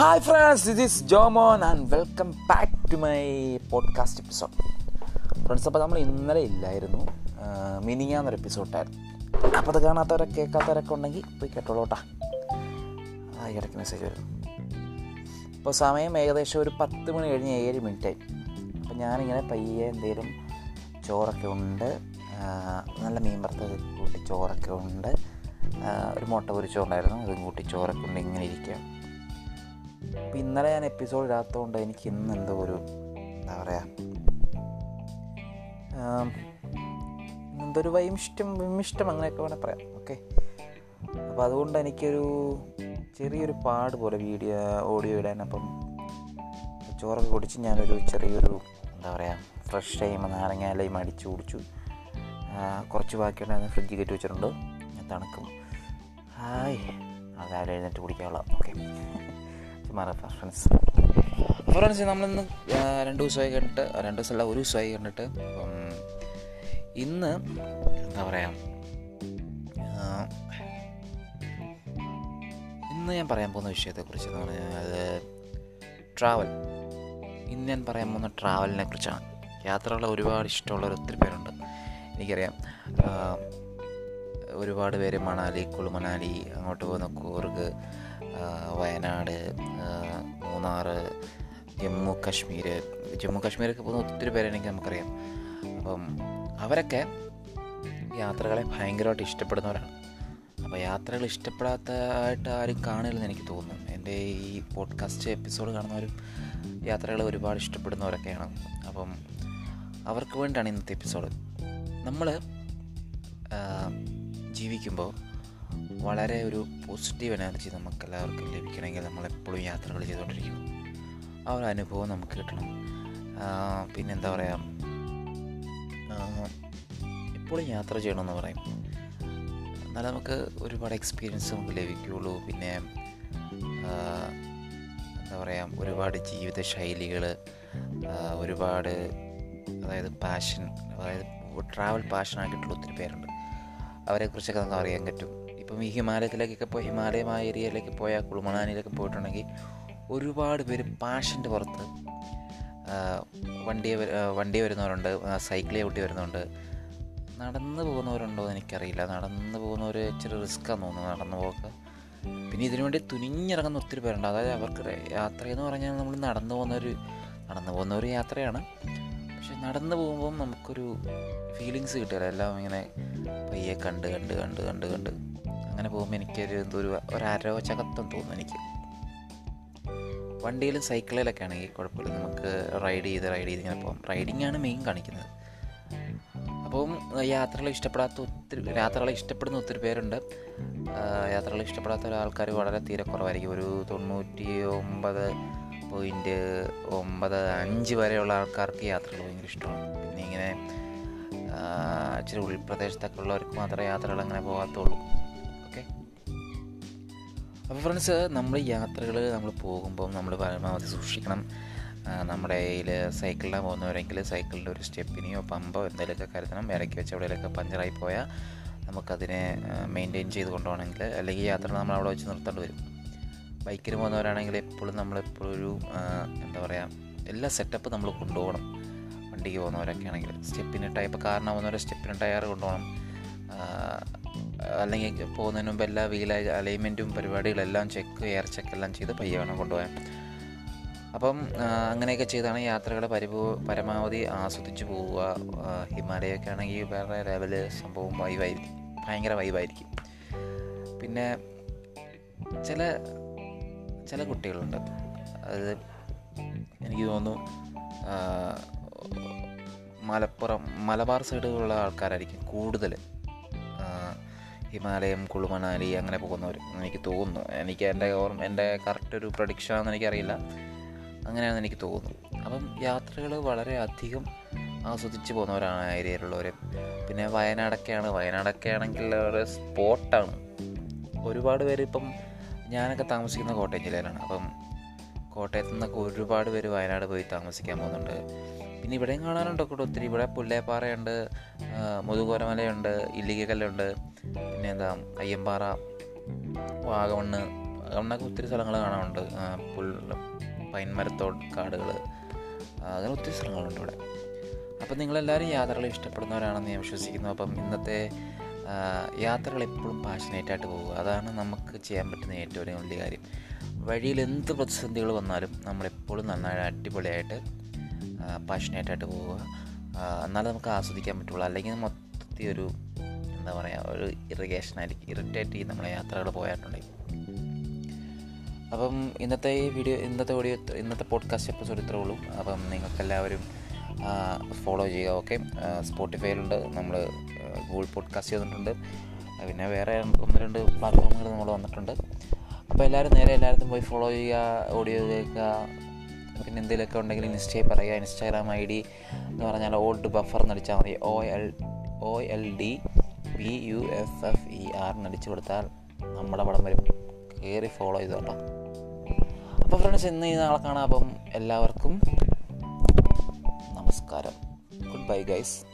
Hi friends this is Jomon and welcome back to my podcast episode friends അപ്പോൾ നമ്മൾ ഇന്നലെ ഇല്ലായിരുന്നു. മിനിങ്ങാന്നൊരു എപ്പിസോഡായിരുന്നു അപ്പോൾ അത് കാണാത്തവരൊക്കെ കേൾക്കാത്തവരൊക്കെ ഉണ്ടെങ്കിൽ പോയി കേട്ടോളൂ കേട്ടാ. ആ ഇടയ്ക്ക് മെസ്സേജ് വരുന്നു ഇപ്പോൾ സമയം ഏകദേശം ഒരു പത്ത് മണി കഴിഞ്ഞ് ഏഴ് മിനിറ്റായി അപ്പോൾ ഞാനിങ്ങനെ പയ്യെ എന്തെങ്കിലും ചോറൊക്കെ ഉണ്ട്. നല്ല മീൻ വറുത്തത് കൂട്ടി ചോറൊക്കെ ഉണ്ട്. ഒരു മുട്ട പൊരിച്ചോണ്ടായിരുന്നു അതും കൂട്ടി ചോറൊക്കെ ഉണ്ട് ഇങ്ങനെ ഇരിക്കുക അപ്പോൾ ഇന്നലെ ഞാൻ എപ്പിസോഡ് ഇടാത്തതുകൊണ്ട് എനിക്ക് ഇന്ന് എന്തോ ഒരു എന്താ പറയുക എന്തൊരു വൈമിഷ്ടം വിമിഷ്ടം അങ്ങനെയൊക്കെ വേണേൽ പറയാം ഓക്കെ അപ്പോൾ അതുകൊണ്ട് എനിക്കൊരു ചെറിയൊരു പാട് പോലെ വീഡിയോ ഓഡിയോ ഇടാൻ അപ്പം ചോറൊക്കെ കുടിച്ച് ഞാനൊരു ചെറിയൊരു എന്താ പറയുക ഫ്രഷ് ടൈം നാരങ്ങാലയും അടിച്ചു കുടിച്ചു. കുറച്ച് ബാക്കിയുണ്ടായിരുന്നു ഫ്രിഡ്ജ് കയറ്റി വെച്ചിട്ടുണ്ട്. ഞാൻ തണുക്കും. ഹായ് രാവിലെ എഴുന്നേറ്റ് കുടിക്കാനുള്ള ഓക്കെ ചുമ്മാ ഫ്രണ്ട്സ്. ഫ്രണ്ട്സ് നമ്മളിന്ന് രണ്ട് ദിവസമായി കണ്ടിട്ട് രണ്ട് ദിവസമല്ല ഒരു ദിവസമായി കണ്ടിട്ട് ഇന്ന് എന്താ പറയുക ആ, ഇന്ന് ഞാൻ പറയാൻ പോകുന്ന വിഷയത്തെക്കുറിച്ച് എന്ന് പറഞ്ഞാൽ അത് ട്രാവൽ ഇന്ന് ഞാൻ പറയാൻ പോകുന്ന ട്രാവലിനെ കുറിച്ചാണ്. യാത്രകൾ ഒരുപാട് ഇഷ്ടമുള്ളവർ ഒത്തിരി പേരുണ്ട്. എനിക്കറിയാം. ഒരുപാട് പേര് മണാലി കുളുമണാലി അങ്ങോട്ട് പോകുന്ന കൂർഗ് വയനാട് മൂന്നാർ ജമ്മു കാശ്മീർ. ജമ്മു കാശ്മീരൊക്കെ പോകുന്ന ഒത്തിരി പേരാണെങ്കിൽ നമുക്കറിയാം. അപ്പം അവരൊക്കെ യാത്രകളെ ഭയങ്കരമായിട്ട് ഇഷ്ടപ്പെടുന്നവരാണ്. അപ്പോൾ യാത്രകൾ ഇഷ്ടപ്പെടാത്തതായിട്ട് ആരും കാണില്ലെന്ന് എനിക്ക് തോന്നുന്നു. എന്റെ ഈ പോഡ്കാസ്റ്റ് എപ്പിസോഡ് കാണുന്നവരും യാത്രകൾ ഒരുപാട് ഇഷ്ടപ്പെടുന്നവരൊക്കെയാണ്. അപ്പം അവർക്ക് വേണ്ടിയാണ് ഇന്നത്തെ എപ്പിസോഡ് നമ്മൾ ജീവിക്കുമ്പോൾ വളരെ ഒരു പോസിറ്റീവ് എനർജി നമുക്ക് എല്ലാവർക്കും ലഭിക്കണമെങ്കിൽ നമ്മളെപ്പോഴും യാത്രകൾ ചെയ്തുകൊണ്ടിരിക്കും. ആ ഒരു അനുഭവം നമുക്ക് കിട്ടണം. പിന്നെന്താ പറയുക എപ്പോഴും യാത്ര ചെയ്യണമെന്ന് പറയും. എന്നാൽ നമുക്ക് ഒരുപാട് എക്സ്പീരിയൻസ് നമുക്ക് ലഭിക്കുകയുള്ളൂ. പിന്നെ എന്താ പറയുക ഒരുപാട് ജീവിത ശൈലികൾ ഒരുപാട് അതായത് പാഷൻ അതായത് ട്രാവൽ പാഷനാക്കിയിട്ടുള്ള ഒത്തിരി പേരുണ്ട്. അവരെക്കുറിച്ചൊക്കെ നമുക്ക് അറിയാൻ പറ്റും. ഇപ്പം ഈ ഹിമാലയത്തിലേക്കൊക്കെ പോയി ഹിമാലയമായ ഏരിയയിലേക്ക് പോയ കുളുമണാനിയിലൊക്കെ പോയിട്ടുണ്ടെങ്കിൽ ഒരുപാട് പേര് പാഷന്റെ പുറത്ത് വണ്ടി വണ്ടിയെ വണ്ടിയെ വരുന്നവരുണ്ട് സൈക്കിളെ ചവിട്ടി വരുന്നുണ്ട് നടന്നു പോകുന്നവരുണ്ടോ എന്ന് എനിക്കറിയില്ല. നടന്നു പോകുന്നവർ ഇച്ചിരി റിസ്ക്കാന്ന് തോന്നുന്നു നടന്നു പോക്ക്. പിന്നെ ഇതിനു വേണ്ടി തുനിഞ്ഞിറങ്ങുന്ന ഒത്തിരി പേരുണ്ട്. അതായത് അവർക്ക് യാത്ര എന്ന് പറഞ്ഞാൽ നമ്മൾ നടന്നു പോകുന്നൊരു നടന്നു പോകുന്ന ഒരു യാത്രയാണ്. പക്ഷെ നടന്നു പോകുമ്പം നമുക്കൊരു ഫീലിങ്സ് കിട്ടില്ല. എല്ലാം ഇങ്ങനെ പയ്യെ കണ്ട് കണ്ട് കണ്ട് കണ്ട് കണ്ട്. അങ്ങനെ പോകുമ്പോൾ എനിക്കൊരു എന്തോ ഒരു ഒരു തോന്നുന്നു തോന്നും എനിക്ക്. വണ്ടിയിലും സൈക്കിളിലൊക്കെ ആണെങ്കിൽ കുഴപ്പമില്ല. നമുക്ക് റൈഡ് ചെയ്ത് റൈഡ് ചെയ്ത് ഇങ്ങനെ പോകാം. റൈഡിങ് ആണ് മെയിൻ കാണിക്കുന്നത്. അപ്പം യാത്രകൾ ഇഷ്ടപ്പെടാത്ത ഒത്തിരി യാത്രകളെ ഇഷ്ടപ്പെടുന്ന ഒത്തിരി പേരുണ്ട്. യാത്രകൾ ഇഷ്ടപ്പെടാത്ത ആൾക്കാർ വളരെ തീരെ കുറവായിരിക്കും. ഒരു തൊണ്ണൂറ്റി ഒമ്പത് പോയിന്റ് ഒമ്പത് അഞ്ച് വരെയുള്ള ആൾക്കാർക്ക് യാത്രകൾ ഭയങ്കര ഇഷ്ടമാണ്. പിന്നെ ഇങ്ങനെ ഇച്ചിരി ഉൾപ്രദേശത്തൊക്കെ ഉള്ളവർക്ക് മാത്രമേ യാത്രകൾ അങ്ങനെ പോകാത്തുള്ളൂ. ഓക്കെ അപ്പോൾ ഫ്രണ്ട്സ് നമ്മൾ യാത്രകൾ നമ്മൾ പോകുമ്പോൾ നമ്മൾ പരമാവധി സൂക്ഷിക്കണം. നമ്മുടെ കയ്യിൽ സൈക്കിളിലാണ് പോകുന്നവരെങ്കിൽ സൈക്കിളിന്റെ ഒരു സ്റ്റെപ്പിനെയോ പമ്പോ എന്തെങ്കിലുമൊക്കെ കരുതണം. ഇടയ്ക്ക് വെച്ച് എവിടെയെങ്കിലൊക്കെ പഞ്ചറായി പോയാൽ നമുക്കതിനെ മെയിന്റെയിൻ ചെയ്ത് കൊണ്ടുപോകണമെങ്കിൽ അല്ലെങ്കിൽ യാത്ര നമ്മൾ അവിടെ വെച്ച് നിർത്തേണ്ടി വരും. ബൈക്കിന് പോകുന്നവരാണെങ്കിൽ എപ്പോഴും നമ്മളെപ്പോഴും ഒരു എന്താ പറയുക എല്ലാ സെറ്റപ്പ് നമ്മൾ കൊണ്ടുപോകണം. വണ്ടിക്ക് പോകുന്നവരൊക്കെ ആണെങ്കിൽ സ്റ്റെപ്പിന് ടയർ ഇപ്പോൾ കാറിന് പോകുന്നവർ സ്റ്റെപ്പിന് ടയർ കൊണ്ടുപോകണം. അല്ലെങ്കിൽ പോകുന്നതിന് മുമ്പ് എല്ലാ വീൽ അലൈൻമെന്റും പരിപാടികളെല്ലാം ചെക്ക് എയർ ചെക്ക് എല്ലാം ചെയ്ത് പയ്യെ വേണം കൊണ്ടുപോകാൻ അപ്പം അങ്ങനെയൊക്കെ ചെയ്താണ് യാത്രകൾ പരിപൂ പരമാവധി ആസ്വദിച്ച് പോവുക. ഹിമാലയൊക്കെ ആണെങ്കിൽ വേറെ ലെവൽ സംഭവം വൈവായിരിക്കും ഭയങ്കര വൈവായിരിക്കും പിന്നെ ചില ചില കുട്ടികളുണ്ട്. അത് എനിക്ക് തോന്നുന്നു മലപ്പുറം മലബാർ സൈഡുകളുള്ള ആൾക്കാരായിരിക്കും കൂടുതൽ ഹിമാലയം കുളുമണാലി അങ്ങനെ പോകുന്നവർ എനിക്ക് തോന്നുന്നു. എനിക്ക് എന്റെ ഓർമ്മ എന്റെ കറക്റ്റ് ഒരു പ്രൊഡിക്ഷനാണെന്ന് എനിക്കറിയില്ല. അങ്ങനെയാണെന്ന് എനിക്ക് തോന്നുന്നു. അപ്പം യാത്രകൾ വളരെ അധികം ആസ്വദിച്ച് പോകുന്നവരാണ് ആ ഏരിയയിലുള്ളവർ പിന്നെ വയനാടൊക്കെയാണ്. വയനാടൊക്കെ ആണെങ്കിൽ ഒരു സ്പോട്ടാണ്. ഒരുപാട് പേര് ഇപ്പം ഞാനൊക്കെ താമസിക്കുന്ന കോട്ടയം ജില്ലയിലാണ്. അപ്പം കോട്ടയത്തു നിന്നൊക്കെ ഒരുപാട് പേര് വയനാട് പോയി താമസിക്കാൻ പോകുന്നുണ്ട്. പിന്നെ ഇവിടെയും കാണാനുണ്ട് കൂടെ ഒത്തിരി ഇവിടെ പുല്ലേപ്പാറയുണ്ട് മുതുകോരമലയുണ്ട് ഇല്ലികക്കല്ലുണ്ട് പിന്നെ എന്താ അയ്യമ്പാറ വാഗമണ്ണ് അങ്ങനെയൊക്കെ ഒത്തിരി സ്ഥലങ്ങൾ കാണാനുണ്ട് പുൽ പൈൻ മരത്തോട് കാടുകൾ അങ്ങനെ ഒത്തിരി സ്ഥലങ്ങളുണ്ട് ഇവിടെ. അപ്പം നിങ്ങളെല്ലാവരും യാത്രകൾ ഇഷ്ടപ്പെടുന്നവരാണെന്ന് ഞാൻ വിശ്വസിക്കുന്നു. അപ്പം ഇന്നത്തെ യാത്രകൾ എപ്പോഴും പാഷനേറ്റായിട്ട് പോകുക അതാണ് നമുക്ക് ചെയ്യാൻ പറ്റുന്ന ഏറ്റവും വലിയ കാര്യം. വഴിയിൽ എന്ത് പ്രതിസന്ധികൾ വന്നാലും നമ്മളെപ്പോഴും നന്നായി അടിപൊളിയായിട്ട് പാഷനേറ്റായിട്ട് പോവുക. എന്നാലും നമുക്ക് ആസ്വദിക്കാൻ പറ്റുള്ളൂ. അല്ലെങ്കിൽ മൊത്തത്തിൽ ഒരു എന്താ പറയുക ഒരു ഇറിഗേഷൻ ആയിരിക്കും ഇറിറ്റേറ്റ് ചെയ്ത് നമ്മളെ യാത്രകൾ പോയിട്ടുണ്ടെങ്കിൽ അപ്പം ഇന്നത്തെ ഈ വീഡിയോ ഇന്നത്തെ വീഡിയോ ഇന്നത്തെ പോഡ്കാസ്റ്റ് എപ്പിസോഡ് ഇത്രേ ഉള്ളൂ. അപ്പം നിങ്ങൾക്കെല്ലാവരും ഫോളോ ചെയ്യുക ഓക്കെ സ്പോട്ടിഫൈയിലുണ്ട് നമ്മൾ ഗൂഗിൾ പോഡ്കാസ്റ്റ് ചെയ്തിട്ടുണ്ട് പിന്നെ വേറെ ഒന്ന് രണ്ട് പ്ലാറ്റ്ഫോമുകൾ നമ്മൾ വന്നിട്ടുണ്ട്. അപ്പോൾ എല്ലാവരും നേരെ എല്ലാവരും പോയി ഫോളോ ചെയ്യുക ഓഡിയോ കേൾക്കുക പിന്നെ എന്തെങ്കിലുമൊക്കെ ഉണ്ടെങ്കിൽ ഇൻസ്റ്റയിൽ പറയുക. ഇൻസ്റ്റാഗ്രാം ഐ ഡി എന്ന് പറഞ്ഞാൽ ഓൾഡ് ബഫർ എന്ന് അടിച്ചാൽ മതി. O L O L D V U F F E R എന്നടിച്ചു കൊടുത്താൽ നമ്മുടെ പടം വരും. കയറി ഫോളോ ചെയ്തു കേട്ടോ. അപ്പോൾ ഫ്രണ്ട്സ് ഇന്ന് ഈ നാളെ കാണാം. അപ്പം എല്ലാവർക്കും നമസ്കാരം. Good bye guys